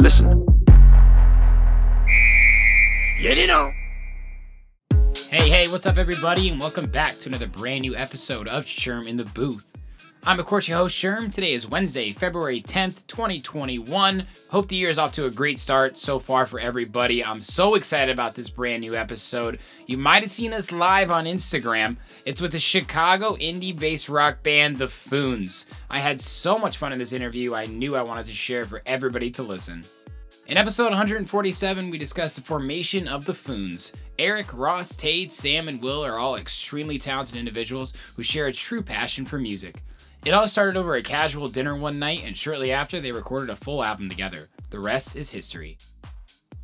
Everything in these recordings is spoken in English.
Listen. Hey, hey, what's up, everybody? And welcome back to another brand new episode of Sherm in the Booth. I'm, of course, your host, Sherm. Today is Wednesday, February 10th, 2021. Hope the year is off to a great start so far for everybody. I'm so excited about this brand new episode. You might have seen us live on Instagram. It's with the Chicago indie based rock band, The Foons. I had so much fun in this interview, I knew I wanted to share for everybody to listen. In episode 147, we discuss the formation of the Foons. Eric, Ross, Tate, Sam, and Will are all extremely talented individuals who share a true passion for music. It all started over a casual dinner one night, and shortly after, they recorded a full album together. The rest is history.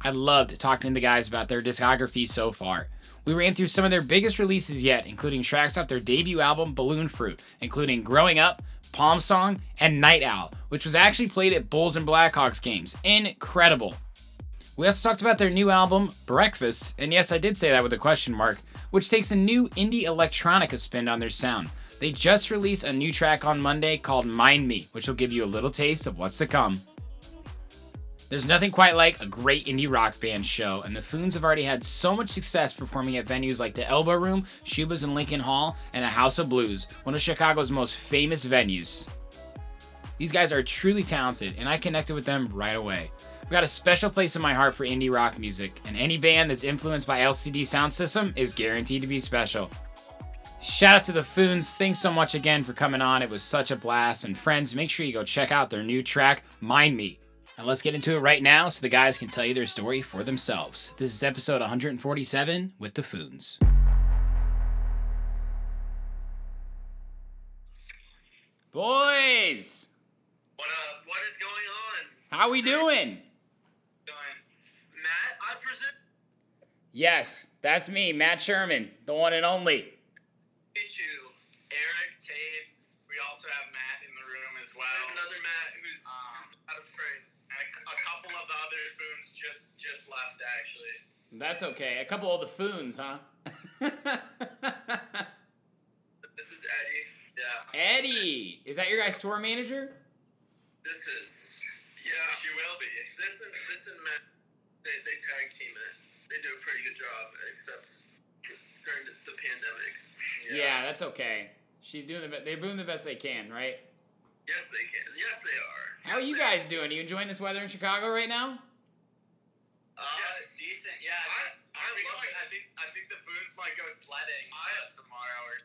I loved talking to the guys about their discography so far. We ran through some of their biggest releases yet, including tracks off their debut album Balloon Fruit, including Growing Up, Palm Song, and Night Owl, which was actually played at Bulls and Blackhawks games. Incredible. We also talked about their new album, Breakfast, and yes, I did say that with a question mark, which takes a new indie electronica spin on their sound. They just released a new track on Monday called Mind Me, which will give you a little taste of what's to come. There's nothing quite like a great indie rock band show, and the Foons have already had so much success performing at venues like the Elbow Room, Schubas in Lincoln Hall, and the House of Blues, one of Chicago's most famous venues. These guys are truly talented, and I connected with them right away. I've got a special place in my heart for indie rock music, and any band that's influenced by LCD Soundsystem is guaranteed to be special. Shout out to the Foons. Thanks so much again for coming on. It was such a blast. And friends, make sure you go check out their new track, Mind Me. And let's get into it right now so the guys can tell you their story for themselves. This is episode 147 with the Foons. Boys, What up? What is going on? how are we doing? Matt, I presume Yes, that's me, Matt Sherman, the one and only. Meet. Eric, Tate. We also have Matt in the room as well. another Matt who's, who's um, out of frame. And a, a couple of the other Foons just just left actually. That's okay. A couple of the Foons, huh? This is Eddie. Yeah. Eddie, is that your guys' tour manager? This is. Yeah. She will be. This and this and Matt. They, they tag team it. They do a pretty good job, except during the, the pandemic. Yeah. that's okay. She's doing the best. they're doing the best they can, right? Yes, they can. Yes, they are. How are you they guys doing? Are you enjoying this weather in Chicago right now? Uh, yes, decent. Yeah, I, I, think, love it. I think I think the Foons might go sledding I, tomorrow. Or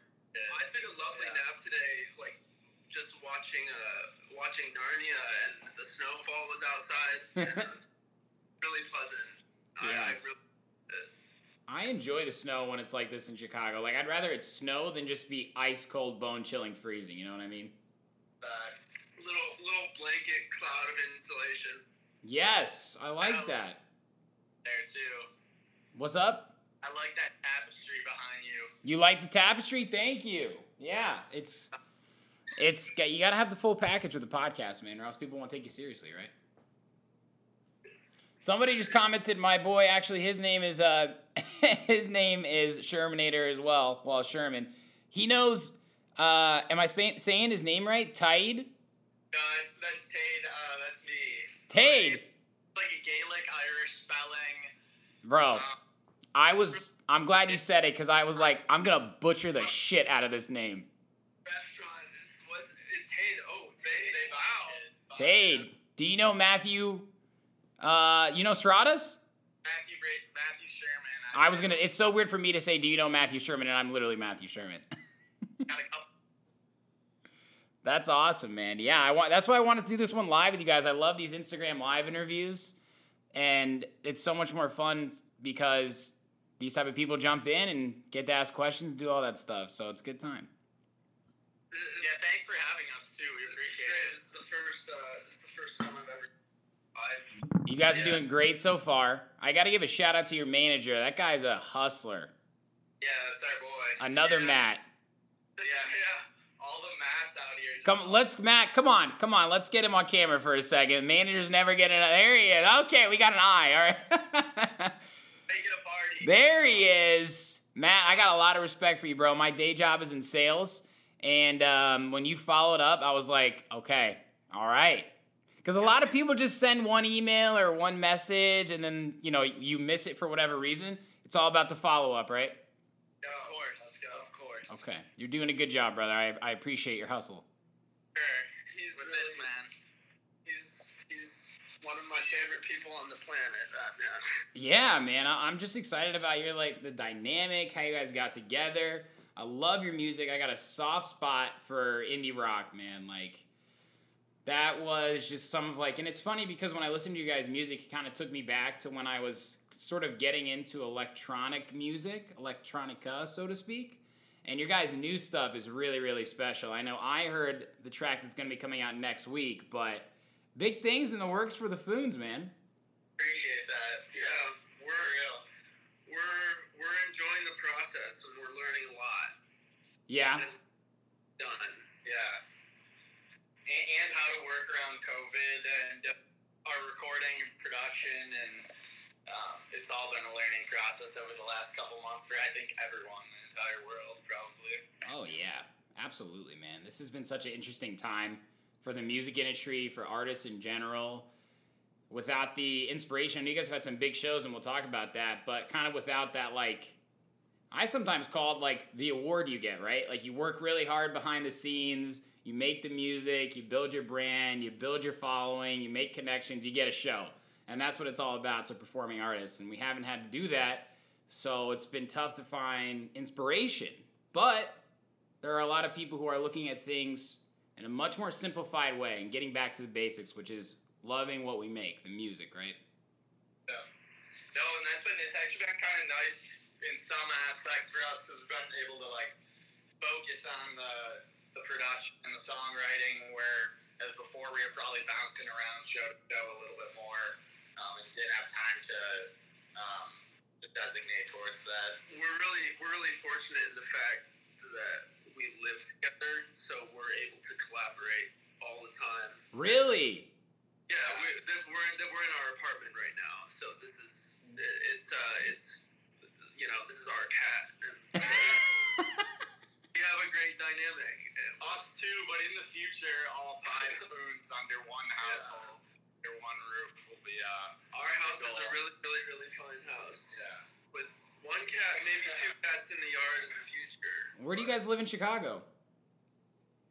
I took a lovely nap today, like just watching uh watching Narnia, and the snowfall was outside. and it was really pleasant. Yeah. I, I really. I enjoy the snow when it's like this in Chicago. Like I'd rather it snow than just be ice cold, bone chilling, freezing. You know what I mean? Facts. Little little blanket cloud of insulation Yes, I like Yeah. that. there too. What's up? I like that tapestry behind you. You like the tapestry? Thank you. Yeah, it's it's you got to have the full package with the podcast, man, or else people won't take you seriously, right? Somebody just commented, my boy. Actually, his name is uh, his name is Shermanator as well. Well, Sherman. He knows. Uh, am I spa- saying his name right? Tide. No, that's that's Tade. Uh, that's me. Tade. Like a Gaelic Irish spelling. Bro, Uh, I was. I'm glad you said it because I was like, I'm gonna butcher the shit out of this name. restaurant. It's what's it, Tade. Oh, Tade. Wow. Tade. Do you know Matthew? Uh, you know Stratas? Matthew Bra- Matthew Sherman. I was gonna. It's so weird for me to say, "Do you know Matthew Sherman?" And I'm literally Matthew Sherman. got a couple. that's awesome, man. Yeah, I want. That's why I wanted to do this one live with you guys. I love these Instagram live interviews, and it's so much more fun because these type of people jump in and get to ask questions, do all that stuff. So it's a good time. Yeah, thanks for having us too. We appreciate it. It's the first. Uh, it's the first time I've ever. You guys are doing great so far. I got to give a shout out to your manager. That guy's a hustler. Yeah, that's our boy. Another yeah. Matt. Yeah, yeah. All the mats out here. Come, let's Matt. Come on, come on. Let's get him on camera for a second. Managers never get an. There he is. Okay, we got an eye. All right. Make it a party. there he is, Matt. I got a lot of respect for you, bro. My day job is in sales, and um, when you followed up, I was like, okay, all right. Because a lot of people just send one email or one message, and then you know you miss it for whatever reason. It's all about the follow up, right? Yeah, of course. Of course. Okay, you're doing a good job, brother. I, I appreciate your hustle. Sure. He's With this man. He's he's one of my favorite people on the planet. That man. Yeah, man. I- I'm just excited about your like the dynamic, how you guys got together. I love your music. I got a soft spot for indie rock, man. Like that was just some of like, and it's funny because when I listened to you guys' music, it kind of took me back to when I was sort of getting into electronic music, electronica, so to speak. And your guys' new stuff is really, really special. I know I heard the track that's going to be coming out next week, but big things in the works for the Foons, man. Appreciate that. Yeah, we're we're we're enjoying the process and we're learning a lot. Yeah. Done. Yeah. And, and how to work around COVID and uh, our recording and production and um, it's all been a learning process over the last couple months for I think everyone the entire world probably. Oh yeah, absolutely, man. This has been such an interesting time for the music industry, for artists in general. Without the inspiration, you guys have had some big shows, and we'll talk about that. But kind of without that, like I sometimes call it like the award you get, right? Like you work really hard behind the scenes, you make the music, you build your brand, you build your following, you make connections, you get a show. And that's what it's all about to performing artists. And we haven't had to do that. So it's been tough to find inspiration. But there are a lot of people who are looking at things in a much more simplified way and getting back to the basics, which is loving what we make, the music, right? Yeah. No, and that's been it's actually been kind of nice in some aspects for us because we've been able to like focus on the the production and the songwriting where as before we were probably bouncing around show to show a little bit more um, and didn't have time to um, to designate towards that. We're really we're really fortunate in the fact that we live together, so we're able to collaborate all the time. Really? Yeah, we, th- we're in, we're in our apartment right now, so this is it's uh it's you know this is our cat, and we have a great dynamic. Us too, but in the future, all five spoons under one household, under one roof will be uh. Our house is a really really really fine house. Yeah. With one cat, maybe two cats in the yard in the future. Where do you guys live in Chicago?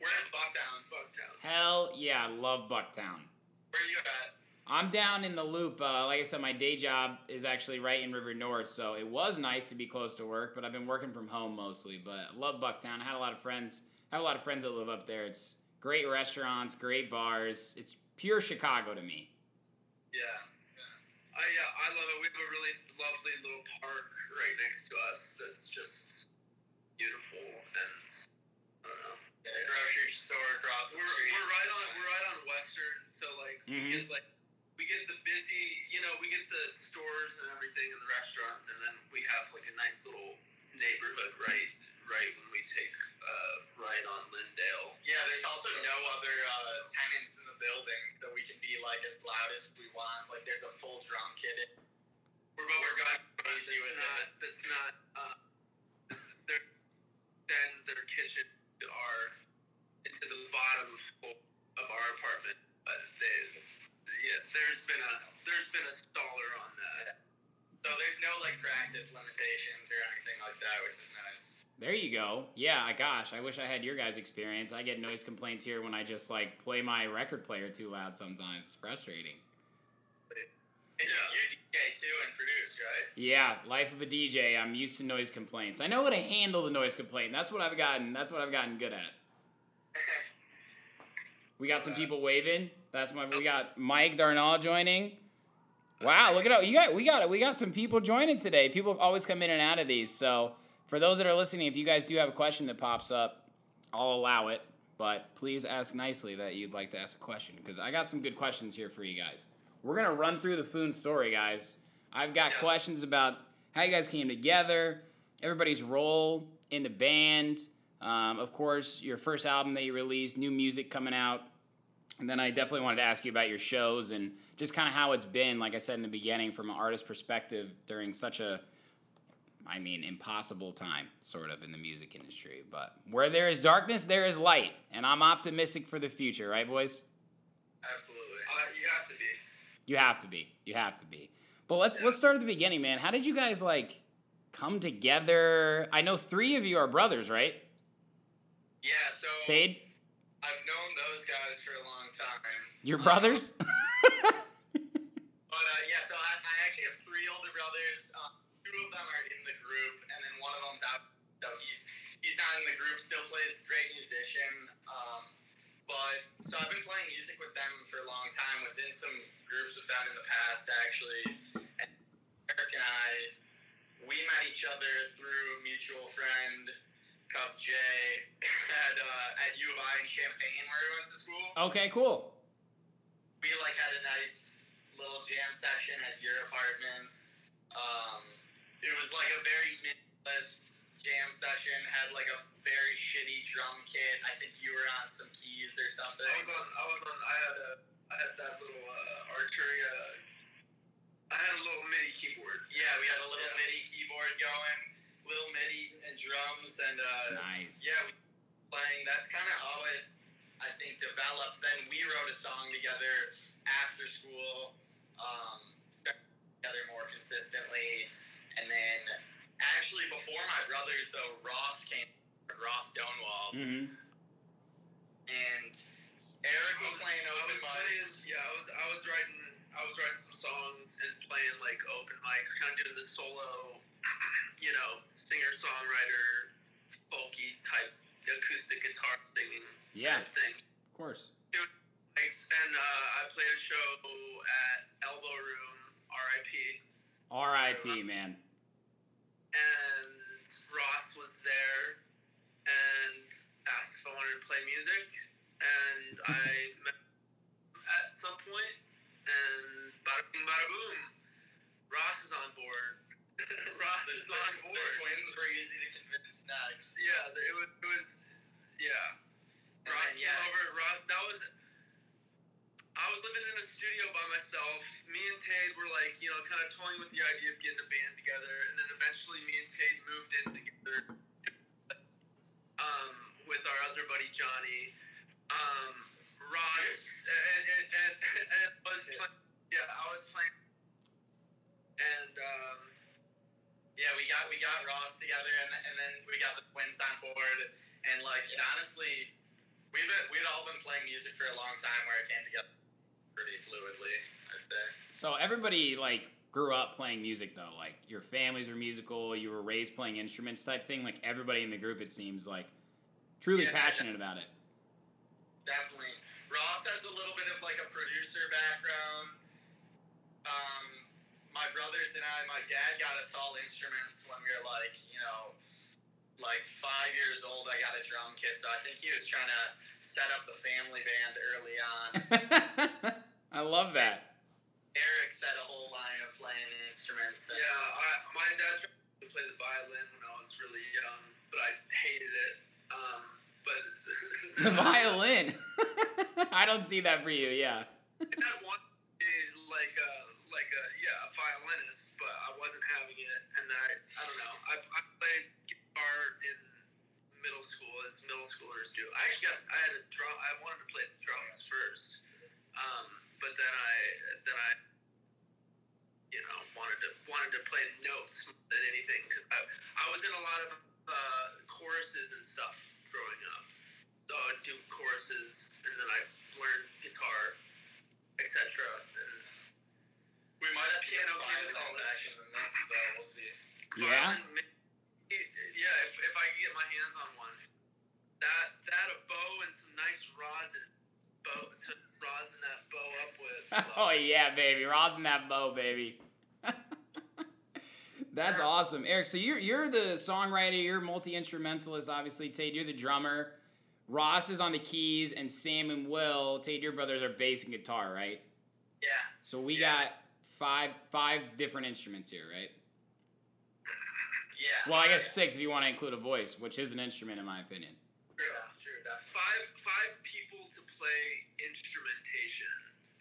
We're in Bucktown. Bucktown. Hell yeah, I love Bucktown. Where are you at? I'm down in the loop. Uh, like I said, my day job is actually right in River North, so it was nice to be close to work, but I've been working from home mostly. But love Bucktown. I had a lot of friends. I have a lot of friends that live up there. It's great restaurants, great bars. It's pure Chicago to me. Yeah. I yeah, I love it. We have a really lovely little park right next to us that's just beautiful and I don't know. Yeah, grocery store across the We're, street. we're right on we're right on Western, so like Mhm. we get like we get the busy, you know, we get the stores and everything and the restaurants, and then we have like a nice little neighborhood right right when we take uh, right on Lyndale. Yeah, there's also no other uh, tenants in the building, so we can be like as loud as we want. Like there's a full drum kit. We're both We're going crazy with not it. that's not uh, their then their kitchen are into the bottom floor of our apartment, but they yeah, there's been a there's been a staller on that. So there's no like practice limitations or anything like that, which is nice. There you go. Yeah, gosh, I wish I had your guys' experience. I get noise complaints here when I just like play my record player too loud sometimes. It's frustrating. And you DJ too and produce, right? Yeah, life of a DJ. I'm used to noise complaints. I know how to handle the noise complaint. That's what I've gotten. That's what I've gotten good at. We got some people waving. That's my. We got Mike Darnall joining. Wow, look at how you got. We got we got some people joining today. People always come in and out of these. So for those that are listening, if you guys do have a question that pops up, I'll allow it. But please ask nicely that you'd like to ask a question because I got some good questions here for you guys. we're gonna run through the Foon story, guys. I've got Yeah. questions about how you guys came together, everybody's role in the band. Um, of course, your first album that you released, new music coming out. And then I definitely wanted to ask you about your shows and just kind of how it's been, like I said in the beginning, from an artist perspective during such a, I mean, impossible time, sort of, in the music industry. But where there is darkness, there is light. And I'm optimistic for the future, right, boys? Absolutely. Uh, you have to be. You have to be. You have to be. But let's let's start at the beginning, man. How did you guys like come together? I know three of you are brothers, right? Yeah. So Tade, I've known those guys for a long time. your Um, brothers? But uh, yeah, so I, I actually have three older brothers. Um, two of them are in the group, and then one of them's out. So he's he's not in the group. Still plays great musician. Um, but so I've been playing music with them for a long time. Was in some groups with them in the past actually. And Eric and I, we met each other through a mutual friend, Cup J, at uh, at U of I in Champaign where we went to school okay, cool. we like had a nice little jam session at your apartment. Um, it was like a very minimalist jam session. Had like a very shitty drum kit. I think you were on some keys or something. I was on. I was on. I had a. I had that little uh, Arturia. I had a little MIDI keyboard. Yeah, we had a little Yeah. MIDI keyboard going, little MIDI and drums, and uh, Nice. yeah, we playing. That's kind of how it, I think, developed. Then we wrote a song together after school, um, started together more consistently, and then actually before my brothers though, Ross came, Ross Stonewall, Mm-hmm. and Eric was, playing I open was playing. mics. Yeah, I was. I was writing. I was writing some songs and playing like open mics, kind of doing the solo, you know, singer songwriter, folky type acoustic guitar singing Yeah. type thing. Of course. And uh, I played a show at Elbow Room, RIP, R.I.P. Man. and Ross was there and asked if I wanted to play music, and I met at some point, and bada bing, bada boom, Ross is on board. Ross The, is on board. the twins were easy to convince next. Yeah, it was. It was yeah. And Ross then, yeah. came over. Ross, that was. I was living in a studio by myself. Me and Tade were like, you know, kind of toying with the idea of getting a band together, and then eventually me and Tade moved in together. Um, with our other buddy Johnny. Um, Ross and, and, and, and was playing. Yeah, I was playing. And um, Yeah, we got we got Ross together, and, and then we got the twins on board, and like it honestly, we've been we'd all been playing music for a long time, where it came together pretty fluidly, I'd say. So everybody like grew up playing music though. Like your families were musical, you were raised playing instruments type thing. Like everybody in the group it seems like truly Yeah. passionate about it. Definitely. Ross has a little bit of like a producer background. Um, my brothers and I, my dad got us all instruments when we were like, you know, like five years old. I got a drum kit, so I think he was trying to set up the family band early on. I love that. Eric set a whole line of playing instruments. and- Yeah, I, my dad tried to play the violin when I was really young, but I hated it. Um, but The violin. I don't see that for you, yeah. My dad wanted like a like a yeah a violinist, but I wasn't having it, and I I don't know. I, I played guitar in middle school as middle schoolers do. I actually got I had a drum. I wanted to play the drums first, um, but then I then I you know wanted to wanted to play notes than anything because I I was in a lot of uh, choruses and stuff growing up. So I'd do choruses, and then I learned guitar, etc. And We might have Piano piano came with violin that. back in the mix, though. We'll see. Yeah? violin, yeah. If, if I could get my hands on one, that that a bow and some nice rosin, bow to rosin that bow up with. oh yeah, baby. Rosin that bow, baby. That's awesome. Eric, so you're you're the songwriter, you're multi instrumentalist, obviously. Tate, you're the drummer. Ross is on the keys, and Sam and Will, Tate, your brothers are bass and guitar, right? Yeah. So we Yeah. got five five different instruments here, right? Yeah. Well, I guess six if you want to include a voice, which is an instrument in my opinion. True, true, definitely. five five people to play instrumentation.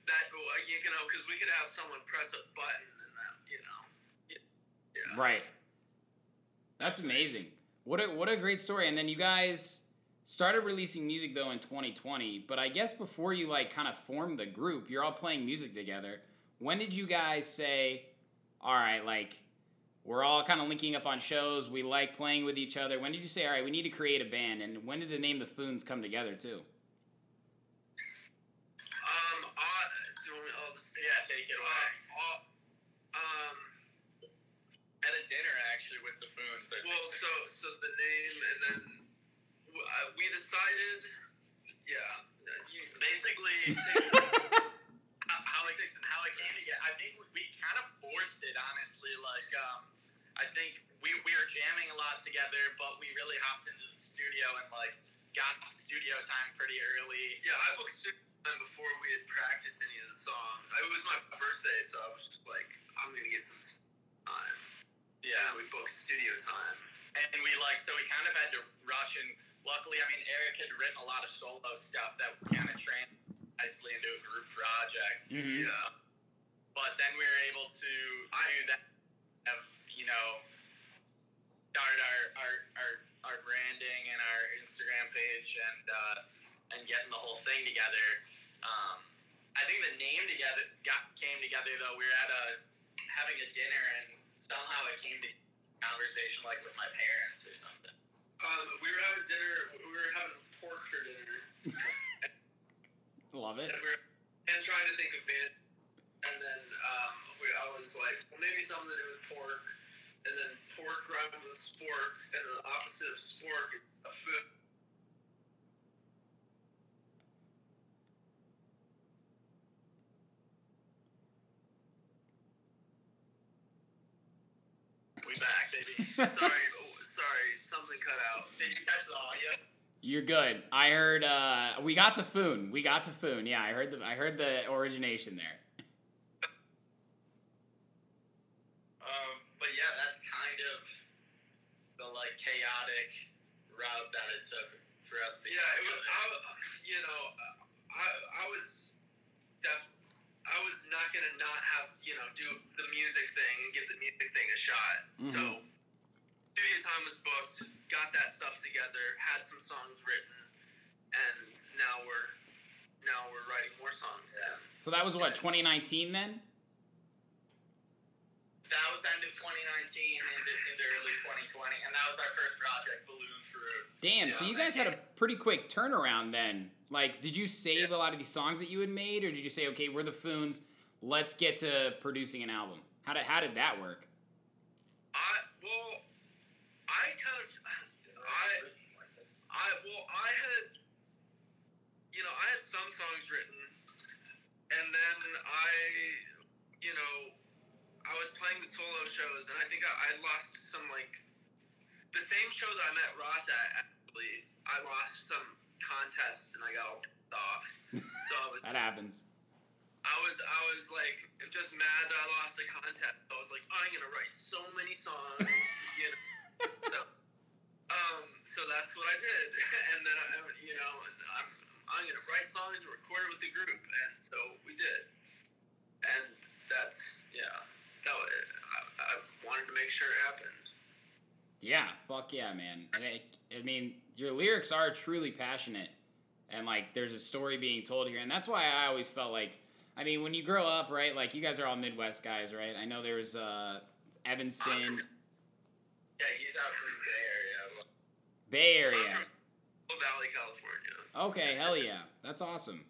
That you know, because we could have someone press a button and that, you know. Yeah. Right. That's amazing. What a what a great story. And then you guys started releasing music though in 2020, but I guess before you like kind of formed the group, you're all playing music together. When did you guys say, "All right, like we're all kind of linking up on shows, we like playing with each other." When did you say, "All right, we need to create a band?" And when did the name The Foons come together too? Um. Uh, do you want me? I'll just Yeah, take it away. Uh, uh, um. At a dinner, actually, with the Foons. I Well, so so the name, and then uh, we decided. Yeah. You, basically, how, how it how it came together. I think we, we kind of forced it, honestly. Like, um, I think we, we were jamming a lot together, but we really hopped into the studio and like got studio time pretty early. yeah, I booked studio time before we had practiced any of the songs. It was my birthday, so I was just like, I'm gonna get some time. Yeah, And we booked studio time. and we like so we kind of had to rush. And luckily, I mean, Eric had written a lot of solo stuff that kind of trans nicely into a group project. Mhm. Yeah. But then we were able to do that have you know start our our, our, our branding and our instagram page and uh, and getting the whole thing together um, i think the name together got came together though we were at a having a dinner and somehow it came to conversation like with my parents or something Um, we were having dinner. We were having pork for dinner, Love it. and we were and trying to think of band. And then um, we, I was like, well, maybe something to do with pork. And then pork rhymed with spork, and the opposite of spork is a food. we back baby sorry, oh, sorry, something cut out. did you catch the audio You're good. I heard uh we got to Foon. We got to Foon. Yeah, I heard the I heard the origination there. Um, but yeah, that's kind of the like chaotic route that it took for us to. Yeah, it was, together. I, you know, I, I was def, I was not gonna not have you know do the music thing and give the music thing a shot. Mm-hmm. So studio time was booked, got that stuff together, had some songs written, and now we're now we're writing more songs. Yeah. So that was what 2019 then? That was end of 2019 into, into early 2020, and that was our first project, Balloon Fruit. Damn. So you guys had a pretty quick turnaround then. Like, did you save a lot of these songs that you had made, or did you say, okay, we're the Foons, let's get to producing an album? How did how did that work? I well, I kind of I I well I had you know I had some songs written, and then I you know I was playing the solo shows, and I think I, I lost some like the same show that I met Ross at. Actually, I lost some contest, and I got all off. So I was That happens. I was I was like just mad that I lost the contest. I was like, I'm gonna write so many songs, you know. So, um, so that's what I did, and then I, you know, I'm I'm gonna write songs and record it with the group, and so we did, and that's yeah, that was, I, I wanted to make sure it happened. Yeah, fuck yeah, man. And it, I mean, your lyrics are truly passionate, and like, there's a story being told here, and that's why I always felt like, I mean, when you grow up, right? Like, you guys are all Midwest guys, right? I know there's uh, Evanston, Yeah, he's out from the Bay Area. Bay Area. Valley, California. Okay, hell yeah, that's awesome.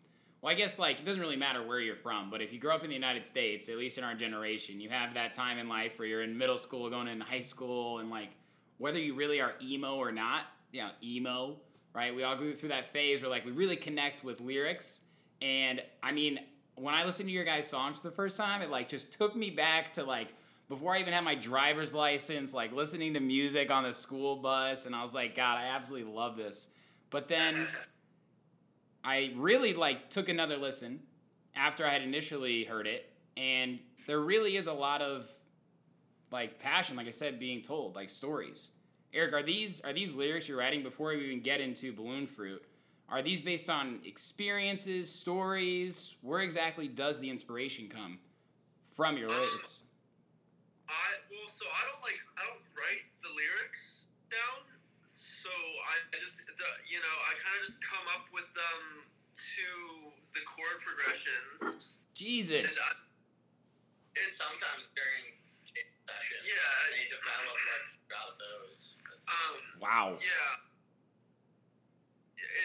Well, I guess like it doesn't really matter where you're from, but if you grow up in the United States, at least in our generation, you have that time in life where you're in middle school, going into high school, and like whether you really are emo or not, you know, emo, right? We all go through that phase where like we really connect with lyrics, and I mean, when I listened to your guys' songs for the first time, it like just took me back to like before I even had my driver's license, like listening to music on the school bus, and I was like, God, I absolutely love this. But then I really like took another listen after I had initially heard it, and there really is a lot of like passion, like I said, being told, like stories. Eric, are these are these lyrics you're writing before we even get into Balloon Fruit? Are these based on experiences, stories? Where exactly does the inspiration come from your Um, lyrics? I well, so I don't like I don't write the lyrics down. So I just the you know I kind of just come up with them to the chord progressions. Jesus. And I- It's Sometimes during sessions, Yeah. they develop like out of those. It's- um Wow. yeah.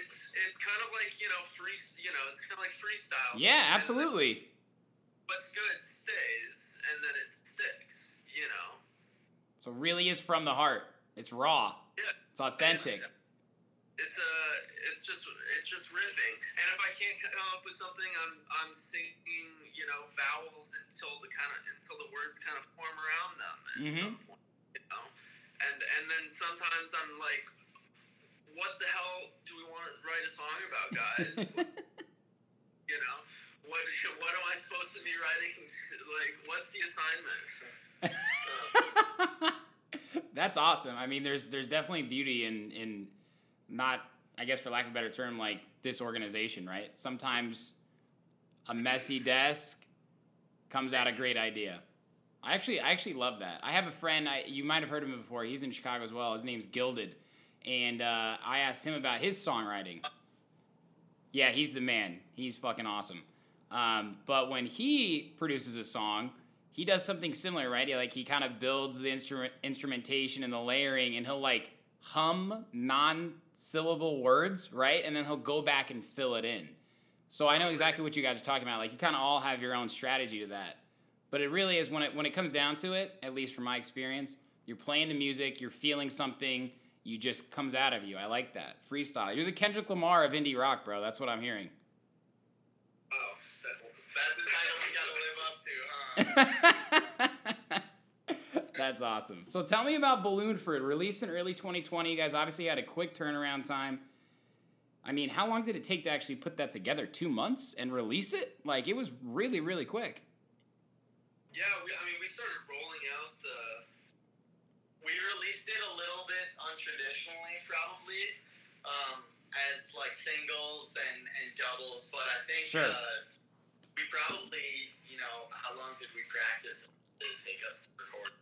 It's it's kind of like you know free you know it's kind of like freestyle. Yeah, And absolutely. What's good stays, and then it sticks. You know. So really is from the heart. It's raw. Yeah. It's authentic. It's, it's uh, it's just it's just riffing, and if I can't come up with something, I'm I'm singing you know vowels until the kind of until the words kind of form around them at Mhm. some point, you know, and and then sometimes I'm like, what the hell do we want to write a song about, guys? you know, what what am I supposed to be writing? Like, what's the assignment? That's awesome. I mean, there's there's definitely beauty in in not, I guess, for lack of a better term, like disorganization, right? Sometimes a messy desk comes out a great idea. I actually I actually love that. I have a friend. I you might have heard of him before. He's in Chicago as well. His name's Gilded, and uh, I asked him about his songwriting. Yeah, he's the man. He's fucking awesome. Um, but when he produces a song, he does something similar, right? He, like he kind of builds the instrument instrumentation and the layering, and he'll like hum non-syllable words, right? And then he'll go back and fill it in. So I know exactly what you guys are talking about. Like you kind of all have your own strategy to that. But it really is when it when it comes down to it, at least from my experience, you're playing the music, you're feeling something, you just comes out of you. I like that freestyle. You're the Kendrick Lamar of indie rock, bro. That's what I'm hearing. Oh, that's That's the title we gotta live up to, huh? That's awesome. So tell me about Balloon Fruit, released in early 2020. You guys obviously had a quick turnaround time. I mean, how long did it take to actually put that together? Two months and release it? Like it was really, really quick. Yeah, we, I mean, we started rolling out the. We released it a little bit untraditionally, probably, um, as like singles and, and doubles. But I think Sure. uh, we probably, you know, how long did we practice? Did it take us to record?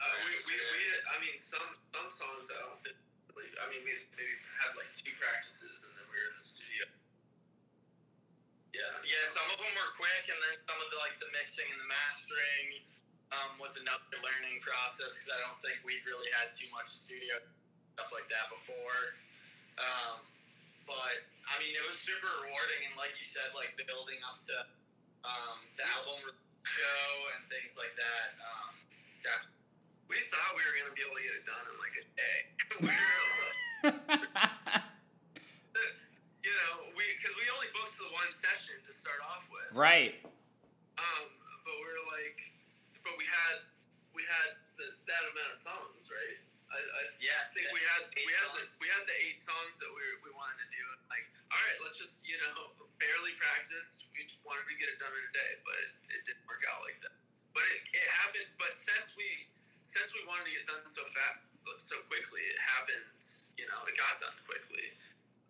Uh, we, we, we, I mean, some some songs I don't think. Really, I mean, we maybe had like two practices and then we were in the studio. Yeah. Yeah, some of them were quick, and then some of the like the mixing and the mastering um, was another learning process because I don't think we'd really had too much studio stuff like that before. Um, but I mean, it was super rewarding, and like you said, like building up to um, the album show and things like that. Um, that We thought we were gonna be able to get it done in like a day. we were, you know, we because we only booked the one session to start off with. right. Um, but we were like, but we had we had the, that amount of songs, right? I, I Yeah, think we had we had the, we had the eight songs that we we wanted to do. And like, all right, let's just you know barely practiced. We just wanted to get it done in a day, but it, it didn't work out like that. But it, it happened. But since we since we wanted to get done so fast, so quickly, it happened. You know, it got done quickly.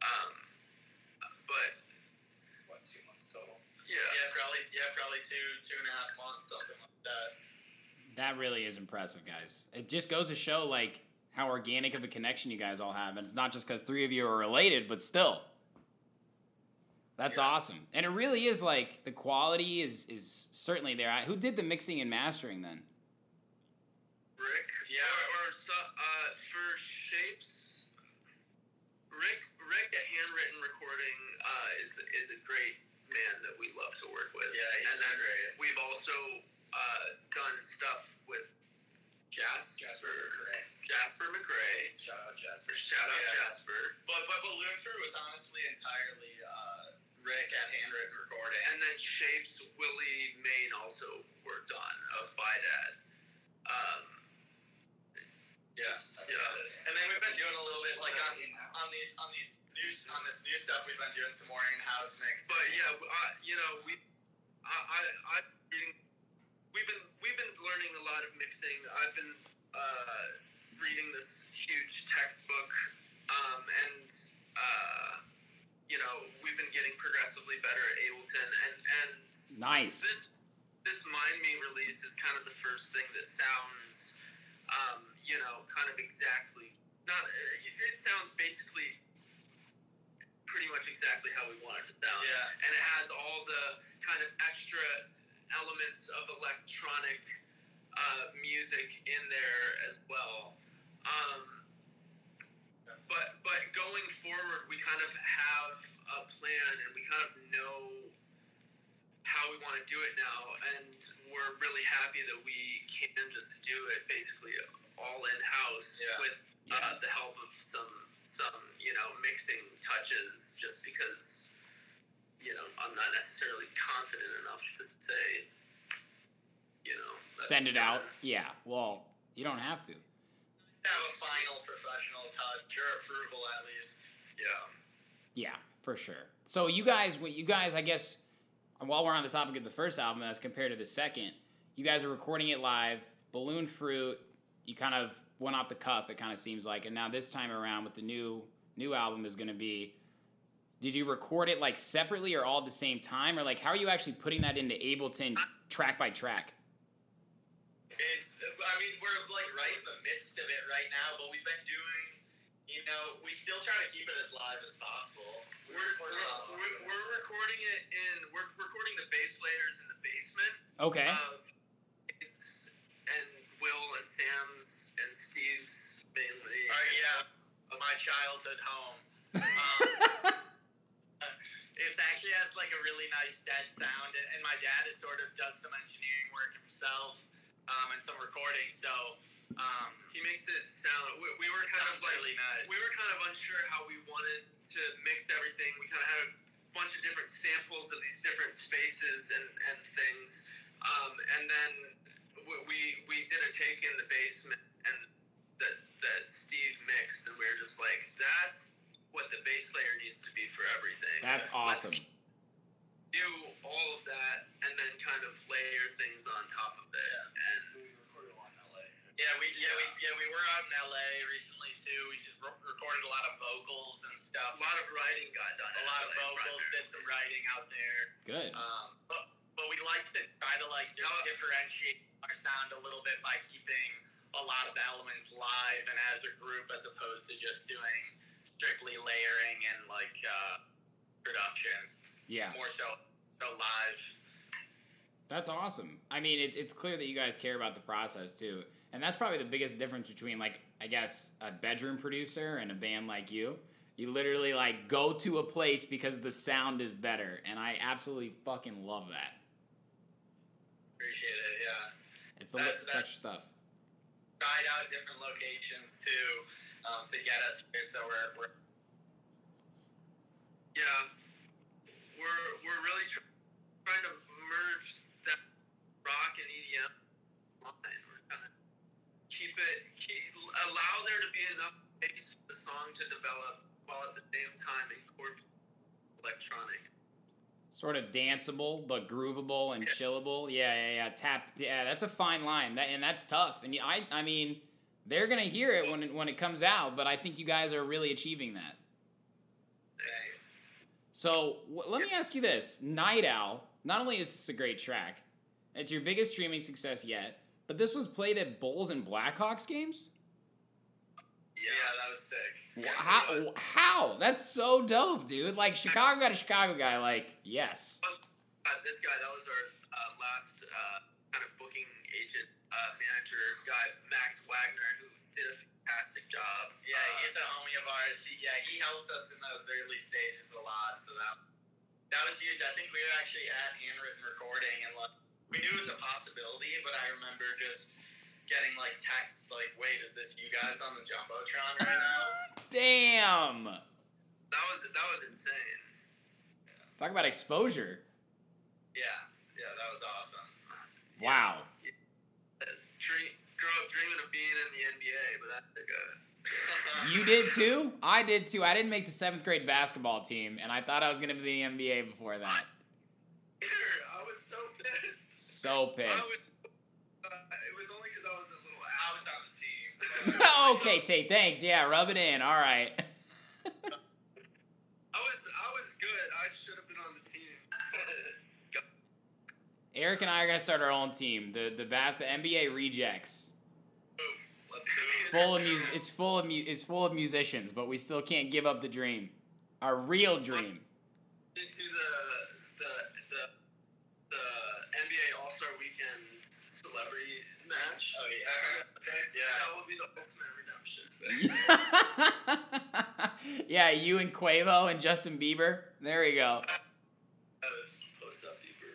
Um, but what two months total? yeah, Yeah, probably yeah, probably two two and a half months, something like that. That really is impressive, guys. It just goes to show like how organic of a connection you guys all have, and it's not just because three of you are related, but still. That's Yeah. awesome, and it really is like the quality is is certainly there. I- Who did the mixing and mastering then? Rick. Yeah. Or, or so, uh, for shapes, Rick Rick at handwritten recording uh, is is a great man that we love to work with. Yeah, he's and then great. we've also uh, done stuff with Jasper Jasper McRae. Jasper McRae. Shout out Jasper. Shout out Yeah. Jasper. But but Balloon Fruit was honestly entirely uh, Rick at handwritten recording. And then shapes Willie Main also worked on of Bydad. Um, yeah, yeah. And then we've been doing a little bit like on, on these on these new on this new stuff. We've been doing some more in house mix. But yeah, uh, you know, we, I, I, I mixing. I've been uh, reading this huge textbook, um, and uh, you know we've been getting progressively better at Ableton, and and Nice. this this mind me release is kind of the first thing that sounds um, you know kind of exactly not it sounds basically pretty much exactly how we want it to sound Yeah. and it has all the kind of extra elements of electronic uh, music in there as well um, but but going forward we kind of have a plan and we kind of know how we want to do it now, and we're really happy that we can just do it basically all in house Yeah. with Yeah. uh, the help of some some you know mixing touches. Just because you know I'm not necessarily confident enough to say you know Send it out. Yeah. Well, you don't have to. Have a final professional touch or approval at least. Yeah. Yeah, for sure. So you guys, what you guys, I guess, while we're on the topic of the first album as compared to the second, you guys are recording it live. Balloon Fruit, you kind of went off the cuff. It kind of seems like, and now this time around with the new new album is going to be. Did you record it like separately or all at the same time, or like how are you actually putting that into Ableton track by track? It's, I mean, we're like right in the midst of it right now, but we've been doing, you know, we still try to keep it as live as possible. We We're, we're, a lot of we're, we're recording it in we're recording the bass layers in the basement Okay. of it's and Will and Sam's and Steve's mainly. Uh, yeah, my childhood home. Um, it's actually has like a really nice dead sound, and, and my dad is sort of does some engineering work himself um, and some recording. So um, He makes it sound. We, we were kind of like really nice. we were kind of unsure how we wanted to mix everything. We kind of had a bunch of different samples of these different spaces and and things, um, and then we, we we did a take in the basement and that that Steve mixed, and we were just like, that's what the bass layer needs to be for everything. That's Let's awesome. do all of that and then kind of layer things on top of it. And Yeah, we yeah we yeah we were out in LA recently too. We just re- recorded a lot of vocals and stuff. a lot of writing got done. a in lot of LA vocals, did some writing out there. Good. Um, but but we like to try to like just Yeah. differentiate our sound a little bit by keeping a lot of elements live and as a group, as opposed to just doing strictly layering and like uh, production. Yeah. More so so live. That's awesome. I mean, it's it's clear that you guys care about the process too, and that's probably the biggest difference between like I guess a bedroom producer and a band like you. You literally like go to a place because the sound is better, and I absolutely fucking love that. Appreciate it. Yeah. It's a That's- li- such stuff. Tried out different locations too um, to get us here, so we're, we're Yeah, we're we're really tr- trying to merge that rock and EDM line. We're kind of keep it keep, allow there to be enough space for the song to develop while at the same time incorporate electronic. Sort of danceable but groovable and chillable. Yeah, yeah, yeah. Tap. Yeah, that's a fine line. That and that's tough. And I, I mean, they're gonna hear it when it when it comes out. But I think you guys are really achieving that. nice. So w- let me ask you this: Night Owl. Not only is this a great track, it's your biggest streaming success yet, but this was played at Bulls and Blackhawks games. Yeah, that was sick. How? How? That's so dope, dude. Like Chicago got a Chicago guy. Like yes. Uh, this guy, that was our uh, last uh, kind of booking agent uh, manager guy, Max Wagner, who did a fantastic job. Yeah, Uh, he's a homie of ours. He, yeah, he helped us in those early stages a lot. So that that was huge. I think we were actually at handwritten recording, and like we knew it was a possibility, but I remember just getting like texts like, "Wait, is this you guys on the jumbotron right now?" Damn. that was that was insane. Talk about exposure. yeah, yeah, that was awesome. Wow. Uh, grew up dreaming of being in the NBA, but that's like a You did too? I did too. I didn't make the seventh grade basketball team, and I thought I was gonna be in the NBA before that. I was so pissed. So I was, pissed. uh, it was only because I was okay, Tate. Thanks. Yeah, rub it in. All right. I was I was good. I should have been on the team. Eric and I are gonna start our own team. The the Bass the NBA Rejects. Boom. Let's do it. Full of mus- It's full of mu- It's full of musicians, but we still can't give up the dream. Our real dream. into the the the the NBA All Star Weekend celebrity match. Oh, yeah. That's, Yeah. that will be the ultimate redemption. yeah, you and Quavo and Justin Bieber. There we go. Post up deeper.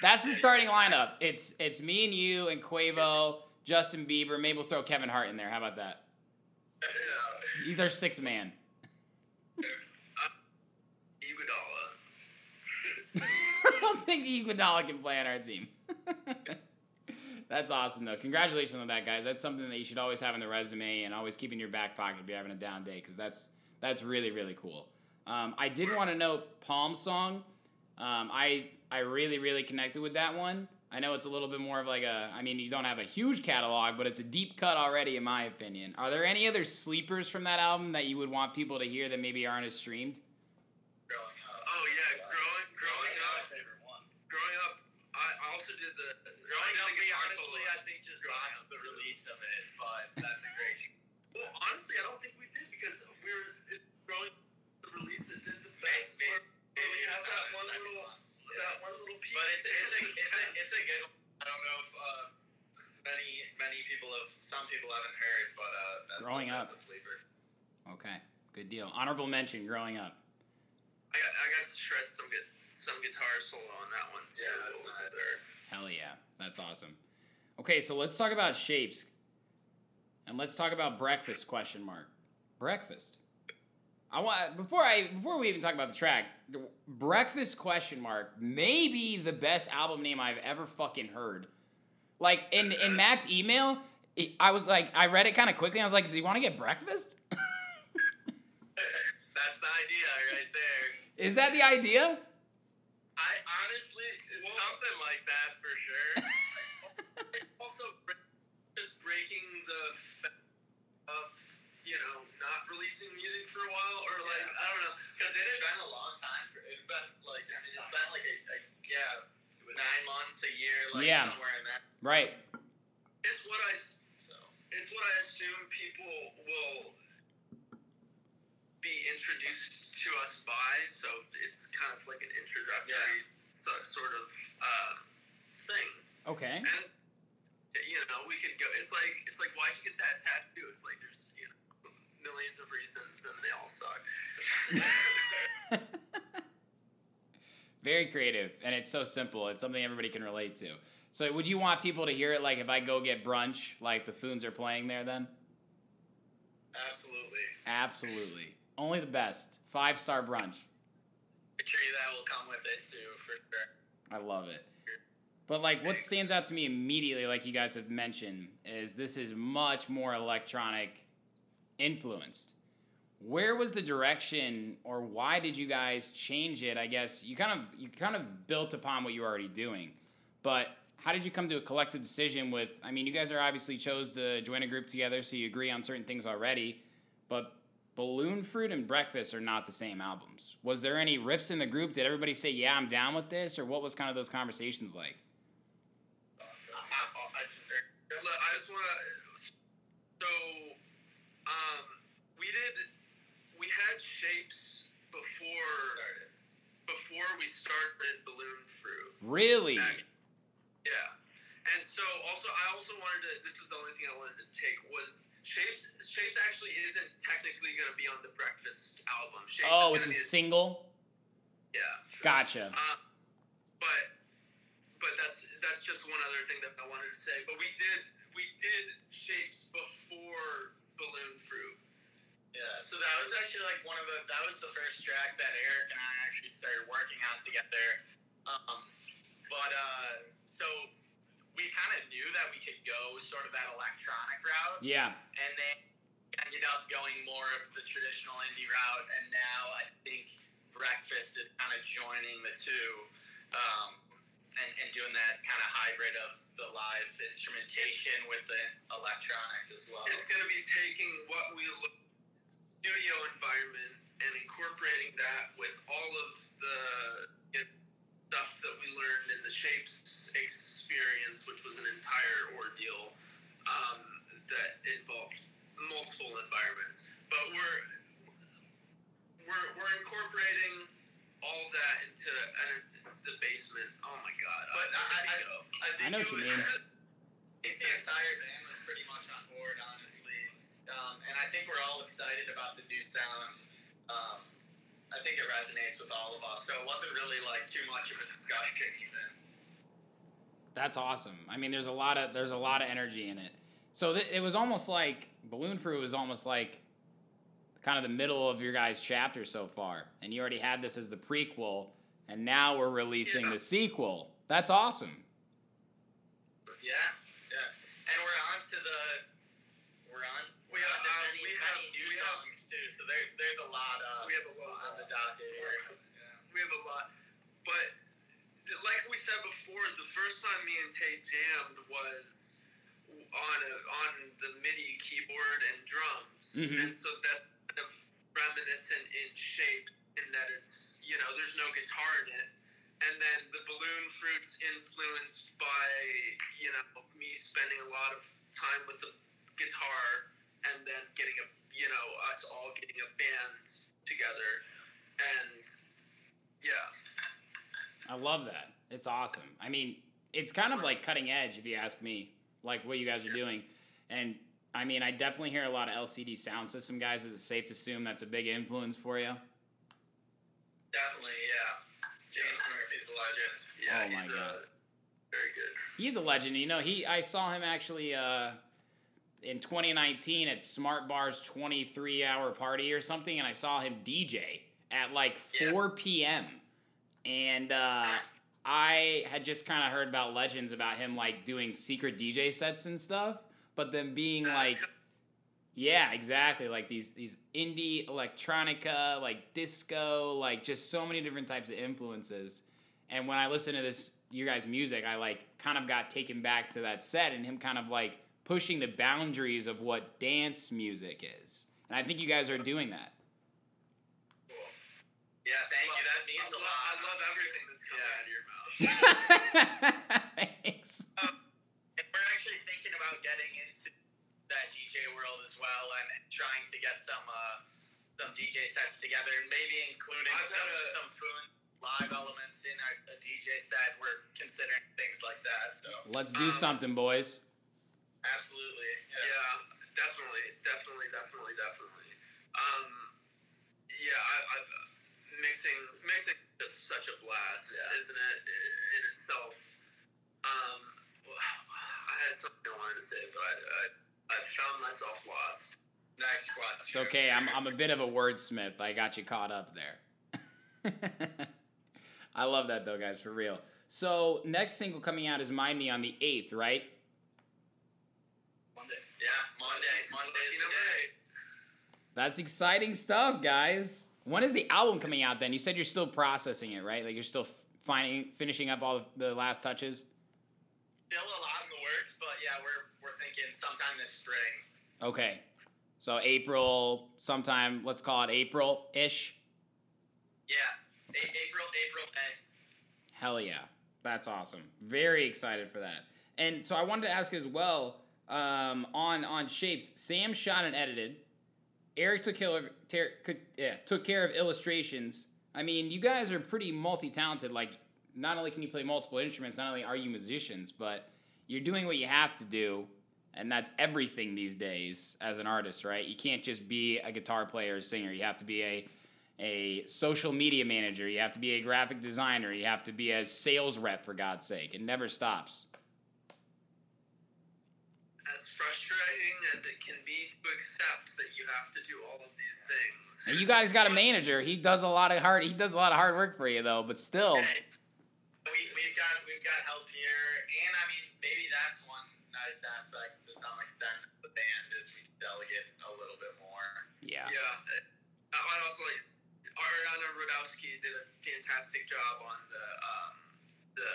That's the starting lineup. It's it's me and you and Quavo, Justin Bieber. Maybe we'll throw Kevin Hart in there. How about that? yeah. He's our sixth man. Iguodala. I don't think Iguodala can play on our team. That's awesome, though. Congratulations on that, guys. That's something that you should always have in the resume and always keep in your back pocket if you're having a down day, because that's that's really really cool. Um, I did want to know Palm Song. Um, I I really really connected with that one. I know it's a little bit more of like a. I mean, you don't have a huge catalog, but it's a deep cut already, in my opinion. Are there any other sleepers from that album that you would want people to hear that maybe aren't as streamed? Growing up. Oh yeah, growing growing That's up. one. Growing up, I also did the Growing up, did we honestly, solo. I think, just Growing botched Up the release of it, but that's a great. Well, honestly, I don't think we people haven't heard, but uh, that's Growing that's Up. a sleeper. Okay, good deal. Honorable mention. Growing up. I got, I got to shred some good some guitar solo on that one too. Yeah, that's What was nice. there? Hell yeah, that's awesome. Okay, so let's talk about shapes, and let's talk about breakfast? Question mark. Breakfast. I want before I before we even talk about the track, the breakfast? Question mark. Maybe the best album name I've ever fucking heard. Like in in Matt's email, it- I was like, I read it kind of quickly. I was like, does he want to get breakfast? That's the idea right there. Is that the idea? I honestly, it's Well- something like that for sure. also just breaking the of you know not releasing music for a while or like I don't know because it had been a long time. For, it had been like I mean, it's been like a, a, yeah, nine months, a year, like Yeah. somewhere in there. Right. it's what I s- So it's what I assume people will be introduced to us by so it's kind of like an introductory so, sort of uh, thing Okay. and you know we could go it's like it's like why'd you get that tattoo it's like there's you know millions of reasons and they all suck Very creative, and it's so simple. It's something everybody can relate to. So, would you want people to hear it like if I go get brunch, like the Foons are playing there then? absolutely, Absolutely. Only the best. Five star brunch. the tree that will come with it too, for sure. I love it. But, like, what stands out to me immediately, like you guys have mentioned, is this is much more electronic influenced. Where was the direction, or why did you guys change it? I guess you kind of you kind of built upon what you were already doing, but how did you come to a collective decision? With I mean, you guys are obviously chose to join a group together, so you agree on certain things already, but Balloon Fruit and Breakfast are not the same albums. Was there any riffs in the group? Did everybody say, "Yeah, I'm down with this," or what was kind of those conversations like? I, I, I, Look, I just want to. So, um, we did. We had shapes before before we started Balloon Fruit. Really? Actually, yeah. And so, also, I also wanted to. This is the only thing I wanted to take was shapes. Shapes actually isn't technically going to be on the Breakfast album. Shapes Oh, is it's a gonna single. yeah. Gotcha. Uh, but but that's that's just one other thing that I wanted to say. But we did we did shapes before Balloon Fruit. Yeah, so that was actually like one of the that was the first track that Eric and I actually started working on together. Um, but uh, so we kind of knew that we could go sort of that electronic route, Yeah. and then ended up going more of the traditional indie route. And now I think Breakfast is kind of joining the two. Um, and, and doing that kind of hybrid of the live instrumentation with the electronic as well. It's going to be taking what we look studio environment and incorporating that with all of the you know, stuff that we learned in the Shapes experience, which was an entire ordeal um, that involved multiple environments. But we're we're, we're incorporating all that into uh, the basement. Oh my god! But I, I, I, I, think I know what you mean. it's the entire band was pretty much on board, honestly. Um, and I think we're all excited about the new sound. Um, I think it resonates with all of us. So it wasn't really like too much of a discussion even. That's awesome. I mean, there's a lot of there's a lot of energy in it. So th- it was almost like Balloon Fruit was almost like kind of the middle of your guys' chapter so far, and you already had this as the prequel, and now we're releasing Yeah. the sequel. That's awesome. Yeah, yeah. And we're on to the we're on We have, on to many, we many have- new we have- songs too. So there's there's a lot of We have a lot. Here. we have a lot. But like we said before, the first time me and Tate jammed was on a, on the MIDI keyboard and drums, Mhm. and so that kind of reminiscent in shape in that it's you know there's no guitar in it. And then the balloon fruits influenced by you know me spending a lot of time with the guitar, and then getting a you know us all getting a band together, and yeah. I love that. It's awesome. I mean, it's kind of like cutting edge, if you ask me, like what you guys are doing. And I mean, I definitely hear a lot of LCD Soundsystem guys. Is it safe to assume that's a big influence for you? Definitely, yeah. James Murphy's a legend. Yeah, Oh my he's God. Uh, very good. He's a legend. You know, he I saw him actually uh, in 2019 at Smart Bar's 23 hour party or something, and I saw him DJ at like Yeah. 4 p.m. And uh, I had just kind of heard about legends about him like doing secret DJ sets and stuff, but then being like. Yeah, exactly. Like these these indie electronica, like disco, like just so many different types of influences. And when I listen to this you guys' music, I like kind of got taken back to that set and him kind of like pushing the boundaries of what dance music is. And I think you guys are doing that. Cool. Yeah, thank you. That means I a love, lot. I love everything that's coming Yeah. out of your mouth. Thanks. And we're actually thinking about getting into that DJ world as well and trying to get some uh, some DJ sets together and maybe including I've some a- some Foon live elements in our, a DJ set. We're considering things like that. So Let's do Um, something, boys. absolutely. Yeah, definitely, definitely, definitely, definitely. Um, yeah, I, I, mixing mixing is such a blast, Yeah. isn't it? In itself. Um, I had something I wanted to say, but I, I, I found myself lost. Next question. It's okay. I'm, I'm a bit of a wordsmith. I got you caught up there. I love that though, guys, for real. So next single coming out is Mind Me on the 8th, right? Monday. Yeah, Monday. Monday is the day. That's exciting stuff, guys. When is the album coming out then? You said you're still processing it, right? Like you're still finding, finishing up all the, last touches? Still a lot in the works, but yeah, we're we're thinking sometime this spring. Okay. So April, sometime, let's call it April ish. Yeah, A- April, April, May. Hell yeah. That's awesome. Very excited for that. And so I wanted to ask as well um, on on shapes. Sam shot and edited. Eric took care of ter- yeah, took care of illustrations. I mean, you guys are pretty multi talented. Like, not only can you play multiple instruments, not only are you musicians, but you're doing what you have to do, and that's everything these days as an artist, right? You can't just be a guitar player or singer. You have to be a a social media manager. You have to be a graphic designer. You have to be a sales rep for God's sake. It never stops. As frustrating as it can be to accept that you have to do all of these things. And you guys got a manager. He does a lot of hard. He does a lot of hard work for you though. But still, We, we've got we've got help here, and I mean maybe that's one nice aspect to some extent of the band is we can delegate a little bit more. yeah. Yeah, I also like Ariana Rodowski did a fantastic job on the um, the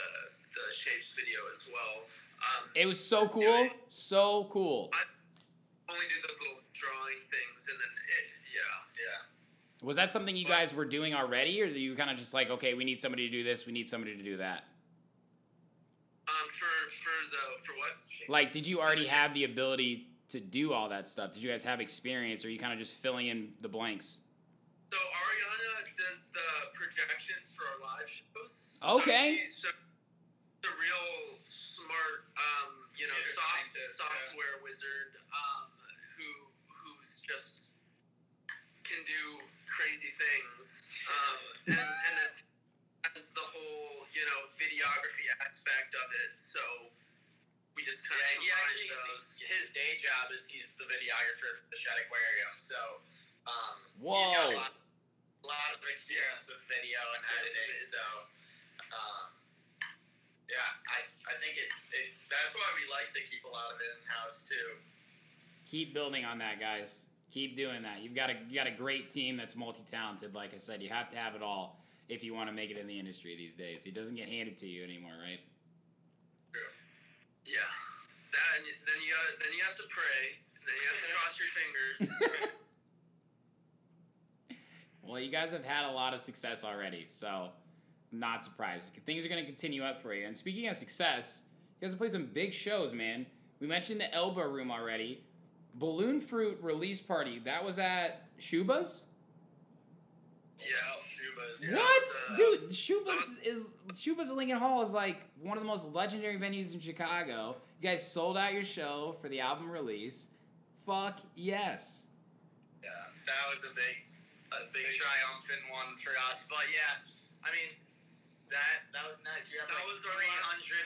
shapes video as well. Um, It was so cool, Dude. so cool. I only do those little drawing things, and then it, yeah, yeah. Was that something you guys were doing already, or were you kind of just like, okay, we need somebody to do this, we need somebody to do that? Um, for for the for what? Like, did you already have the ability to do all that stuff? Did you guys have experience, or are you kind of just filling in the blanks? So Ariana does the projections for our live shows. Okay. So she's so- a real smart, um, you know, Computer soft, scientist, yeah. software wizard um, who who's just can do crazy things, um, and and it's has the whole you know videography aspect of it. So we just kind Yeah, of he actually combine those. his day job is he's the videographer for the Shedd Aquarium. So um, he's Whoa. got a lot, a lot of experience with video and So it's editing. amazing. So um, yeah, I, I think it, it that's why we like to keep a lot of it in house too. Keep building on that, guys. Keep doing that. You've got a you got a great team that's multi-talented. Like I said, you have to have it all if you want to make it in the industry these days. It doesn't get handed to you anymore, right? True. Yeah. That and then you got then you have to pray. Then you have to cross your fingers. Well, you guys have had a lot of success already, so not surprised. Things are going to continue up for you. And speaking of success, you guys have played some big shows, man. We mentioned the Elbow Room already. Balloon Fruit release party. That was at Schubas. yes. Schubas, What, uh, dude? Schubas is Schubas at Lincoln Hall is like one of the most legendary venues in Chicago. You guys sold out your show for the album release. Fuck yes. Yeah, that was a big, a big triumphant one for us. But yeah, I mean, that that was nice. We have That like was 300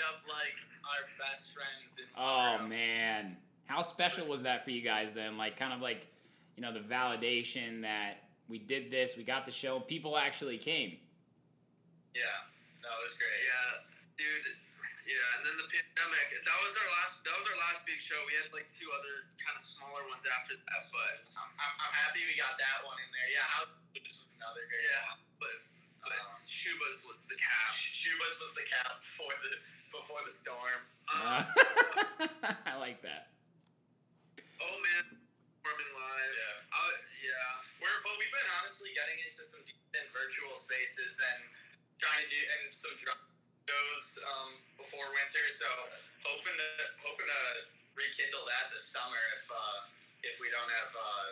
of like our best friends. In Oh rooms. man, how special was that for you guys then? Like, kind of like, you know, the validation that we did this, we got the show, people actually came. Yeah, that was great. Yeah, dude. Yeah, and then the pandemic. That was our last. That was our last big show. We had like two other kind of smaller ones after that, but I'm, I'm, I'm happy we got that one in there. Yeah, how this was another great yeah, one. but but Schubas was the cap. Schubas was the cap before the before the storm. Um, I like that. oh man, performing live. Yeah. Uh, yeah. We're but we've been honestly getting into some decent virtual spaces and trying to do and some drum shows um, before winter. So hoping to hoping to rekindle that this summer if uh, if we don't have uh,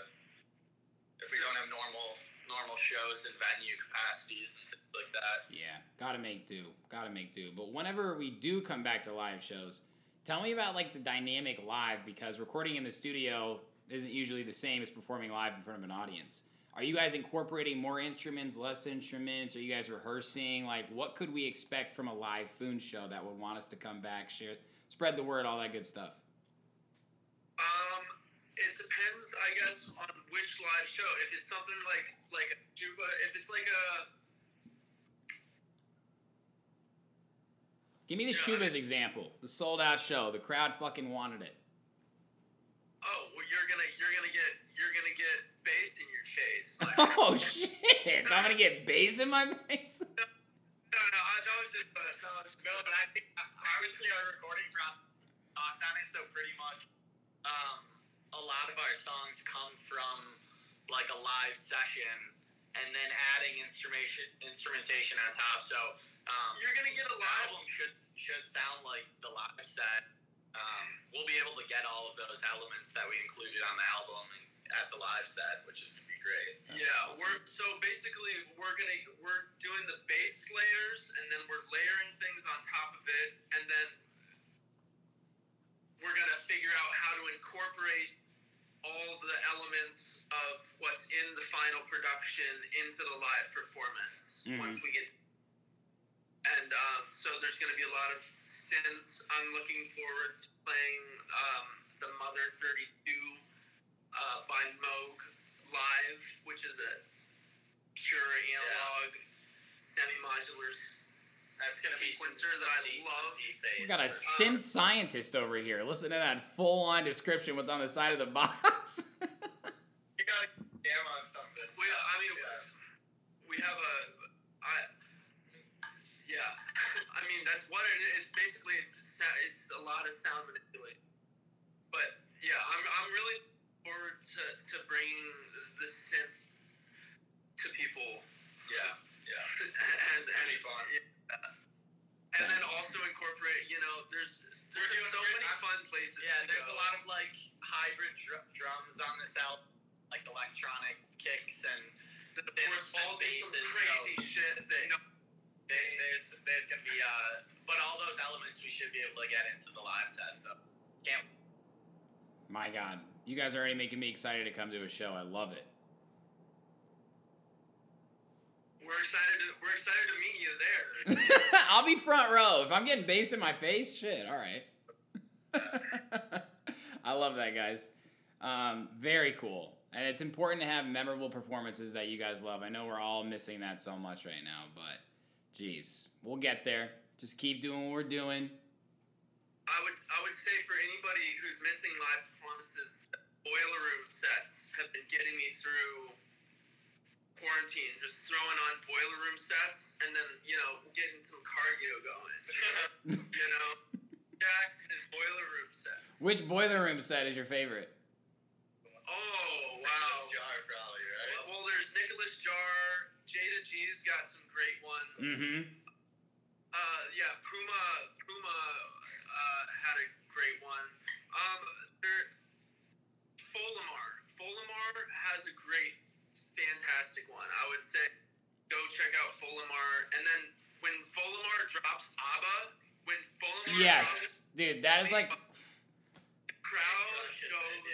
if we don't have normal normal shows and venue capacities and things like that. Yeah, gotta make do. Gotta make do. But whenever we do come back to live shows, tell me about like the dynamic live because recording in the studio isn't usually the same as performing live in front of an audience. Are you guys incorporating more instruments, less instruments? Are you guys rehearsing? Like, what could we expect from a live Foon show that would want us to come back, share, spread the word, all that good stuff? It depends, I guess, on which live show. If it's something like like a Juba, if it's like a Give me the Yeah, I Schubas example. The sold out show. The crowd fucking wanted it. oh, well, you're gonna you're gonna get you're gonna get bass in your face. Like, Oh shit! I'm gonna get bass in my face. no, no, I, that was just uh, no, that was just, No, but I think obviously our recording process talked on it, so pretty much um, a lot of our songs come from like a live session and then adding instrumentation instrumentation on top. So um, you're gonna get a live. album should should sound like the live set. Um, we'll be able to get all of those elements that we included on the album and at the live set, which is gonna be great. Yeah, we're so basically we're gonna we're doing the bass layers and then we're layering things on top of it and then we're gonna figure out how to incorporate all the elements of what's in the final production into the live performance Mhm. once we get and um, so there's going to be a lot of synths. I'm looking forward to playing um, the Mother 32 uh, by Moog live, which is a pure analog semi-modular That's gonna be some, that I love. some deep bass. We got a for sure. synth scientist over here. Listen to that full on description. What's on the side of the box? You gotta jam on some of this. We, stuff. I mean, Yeah. we have a, I, yeah. I mean, that's what it is. It's basically it's, a lot of sound manipulation. But yeah, I'm I'm really forward to, to bringing the synth to people. Yeah, yeah. and It's gonna be fun. Yeah. And then also incorporate, you know, there's there's so great- many fun places. Yeah, to there's go. a lot of like hybrid dr- drums on this album, like electronic kicks and Of there's course, some all this some basses, crazy shit that there- there's there's gonna be uh, but all those elements we should be able to get into the live set. So can't My God, you guys are already making me excited to come to a show. I love it. We're excited. To, we're excited to meet you there. I'll be front row. If I'm getting bass in my face, shit, all right. I love that, guys. Um, very cool. And it's important to have memorable performances that you guys love. I know we're all missing that so much right now, but geez, we'll get there. Just keep doing what we're doing. I would I would say for anybody who's missing live performances, boiler room sets have been getting me through quarantine. Just throwing on boiler room sets and then you know getting some cardio going. you know, jacks and boiler room sets. Which boiler room set is your favorite? Oh wow! Nicolas Jaar probably right. Well, well, there's Nicolas Jaar. Jayda G's got some great ones. Mm-hmm. Uh, yeah, Puma Puma uh, had a great one. Um, there, Folamour Folamour has a great, fantastic one. I would say go check out Folamour, and then when Folamour drops ABBA, when Folamour drops, Yes, dude, that is like. the crowd goes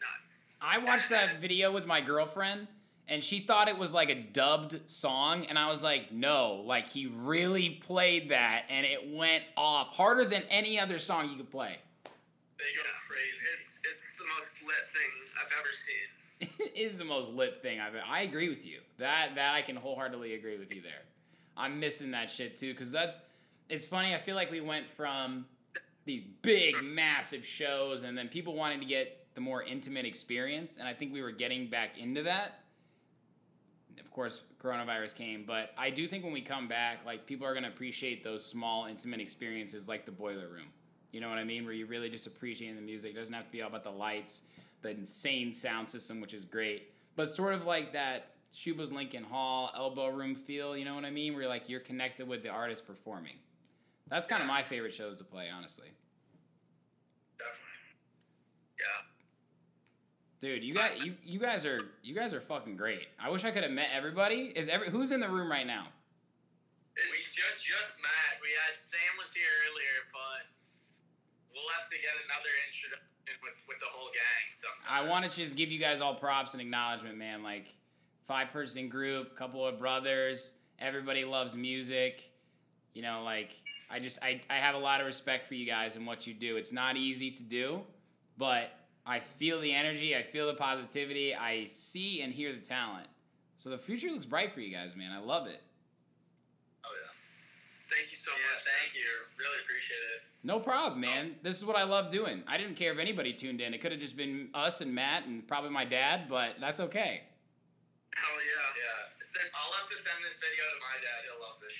nuts. I watched that video with my girlfriend, and she thought it was like a dubbed song, and I was like, no, like he really played that, and it went off harder than any other song you could play. They go Yeah, crazy. It's it's the most lit thing I've ever seen. is the most lit thing I've. I agree with you. That that I can wholeheartedly agree with you there. I'm missing that shit too, cause that's. It's funny. I feel like we went from these big, massive shows, and then people wanting to get the more intimate experience, and I think we were getting back into that. Of course, coronavirus came, but I do think when we come back, like people are gonna appreciate those small, intimate experiences, like the boiler room. You know what I mean? Where you really just appreciate the music. It doesn't have to be all about the lights, the insane sound system, which is great, but sort of like that Schubas Lincoln Hall elbow room feel. You know what I mean? Where like you're connected with the artist performing. That's kind of my favorite shows to play, honestly. Definitely. Yeah. Dude, you got you you guys are you guys are fucking great. I wish I could have met everybody. Is every who's in the room right now? We just just met. We had Sam was here earlier, but we'll have to get another introduction with, with the whole gang sometime. I want to just give you guys all props and acknowledgement, man. Like five person group, couple of brothers, everybody loves music. You know, like I just I, I have a lot of respect for you guys and what you do. It's not easy to do, but I feel the energy, I feel the positivity, I see and hear the talent. So the future looks bright for you guys, man. I love it. Yeah. Thank you so yeah, much. thank you. Really appreciate it. No problem, man. This is what I love doing. I didn't care if anybody tuned in. It could have just been us and Matt and probably my dad, but that's okay. Hell yeah. Yeah. That's I'll have to send this video to my dad. He'll love this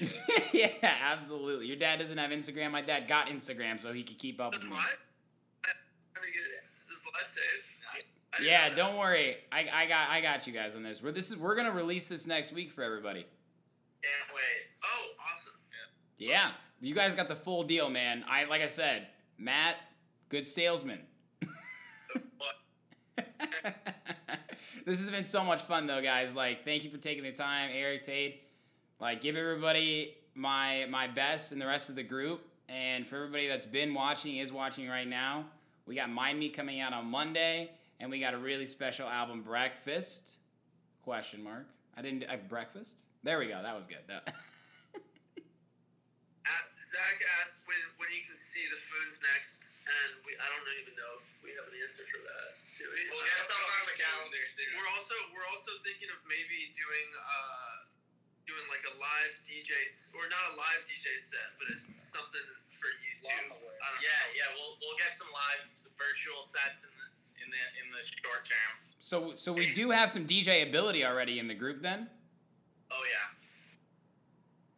shit. yeah, absolutely. Your dad doesn't have Instagram. My dad got Instagram so he could keep up with me. what? Let me. This live save. Yeah, don't worry. I, I got I got you guys on this. We're this is we're gonna release this next week for everybody. Can't wait. Oh, awesome. Yeah, you guys got the full deal, man. I like I said, Matt, good salesman. This has been so much fun though, guys. Like, thank you for taking the time, Eric Tate. Like, give everybody my my best and the rest of the group. And for everybody that's been watching, is watching right now, we got Mind Me coming out on Monday, and we got a really special album, Breakfast? Question mark. I didn't. Uh, breakfast? There we go. That was good. That- Zach asked when when you can see the Foons next, and we I don't even know if we have an answer for that. Do we? We'll get something on the calendar soon. We're also we're also thinking of maybe doing uh doing like a live DJ s- or not a live DJ set, but it's something for YouTube. Yeah, know. yeah. We'll we'll get some live virtual sets in the in the in the short term. so so we do have some DJ ability already in the group then. Oh yeah.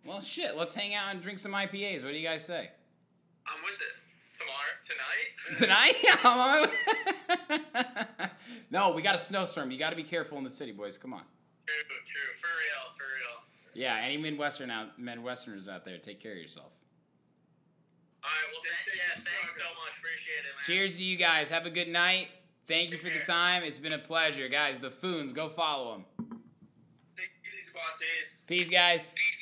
Well, shit. Let's hang out and drink some IPAs. What do you guys say? I'm with it. Tomorrow, tonight. Tonight? I'm on my way. no, we got a snowstorm. You got to be careful in the city, boys. Come on. True, true. For real, for real. Yeah, any Midwestern out, Midwesterners out there, take care of yourself. All right. Well, thank, yeah. Thanks so much. Appreciate it, man. Cheers to you guys. Have a good night. Thank you for the time. It's been a pleasure, guys. The Foons, go follow them. Take it easy, bosses. Peace, guys. Peace.